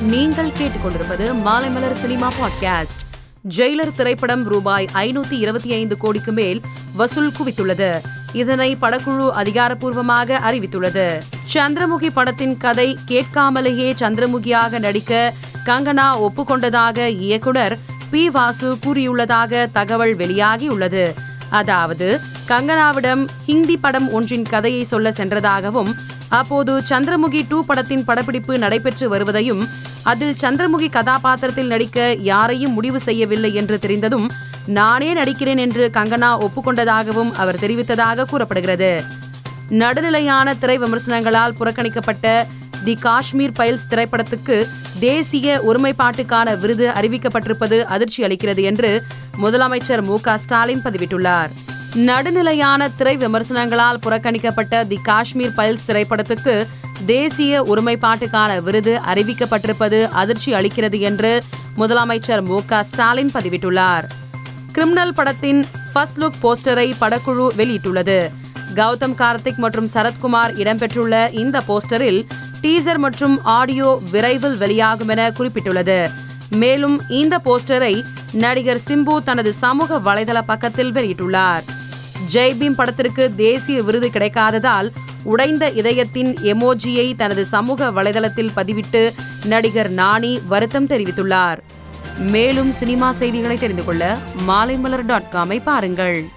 நீங்கள் கேட்டுக்கொண்டிருப்பது Maalaimalar cinema podcast. Jailer திரைப்படம் ரூபாய் ஐநூத்தி இருபத்தி ஐந்து கோடிக்கு மேல் வசூல் குவித்துள்ளது. இதனை படக்குழு அதிகாரப்பூர்வமாக அறிவித்துள்ளது. சந்திரமுகி படத்தின் கதை கேட்காமலேயே சந்திரமுகியாக நடிக்க கங்கனா ஒப்புக்கொண்டதாக இயக்குனர் பி வாசு கூறியுள்ளதாக தகவல் வெளியாகியுள்ளது. அதாவது கங்கனாவிடம் ஹிந்தி படம் ஒன்றின் கதையை சொல்ல சென்றதாகவும் அப்போது சந்திரமுகி டூ படத்தின் படப்பிடிப்பு நடைபெற்று வருவதையும் அதில் சந்திரமுகி கதாபாத்திரத்தில் நடிக்க யாரையும் முடிவு செய்யவில்லை என்று தெரிந்ததும் நானே நடிக்கிறேன் என்று கங்கனா ஒப்புக்கொண்டதாகவும் அவர் தெரிவித்ததாக கூறப்படுகிறது. நடுநிலையான திரை விமர்சனங்களால் புறக்கணிக்கப்பட்ட தி காஷ்மீர் பைல்ஸ் திரைப்படத்துக்கு தேசிய ஒருமைப்பாட்டுக்கான விருது அறிவிக்கப்பட்டிருப்பது அதிர்ச்சி அளிக்கிறது என்று முதலமைச்சர் மு ஸ்டாலின் பதிவிட்டுள்ளார். நடுநிலையான திரை விமர்சனங்களால் புறக்கணிக்கப்பட்ட தி காஷ்மீர் பைல்ஸ் திரைப்படத்துக்கு தேசிய ஒருமைப்பாட்டுக்கான விருது அறிவிக்கப்பட்டிருப்பது அதிர்ச்சி அளிக்கிறது என்று முதலமைச்சர் மு ஸ்டாலின் பதிவிட்டுள்ளார். கிரிமினல் படத்தின் ஃபர்ஸ்ட் லுக் போஸ்டரை படக்குழு வெளியிட்டுள்ளது. கௌதம் கார்த்திக் மற்றும் சரத்குமார் இடம்பெற்றுள்ள இந்த போஸ்டரில் டீசர் மற்றும் ஆடியோ விரைவில் வெளியாகும் என குறிப்பிட்டுள்ளது. மேலும் இந்த போஸ்டரை நடிகர் சிம்பு தனது சமூக வலைதள பக்கத்தில் வெளியிட்டுள்ளார். ஜெய்பீம் படத்திற்கு தேசிய விருது கிடைக்காததால் உடைந்த இதயத்தின் எமோஜியை தனது சமூக வலைதளத்தில் பதிவிட்டு நடிகர் நாணி வருத்தம் தெரிவித்துள்ளார். மேலும் சினிமா செய்திகளை தெரிந்து கொள்ள மாலைமலர் டாட் காமை பாருங்கள்.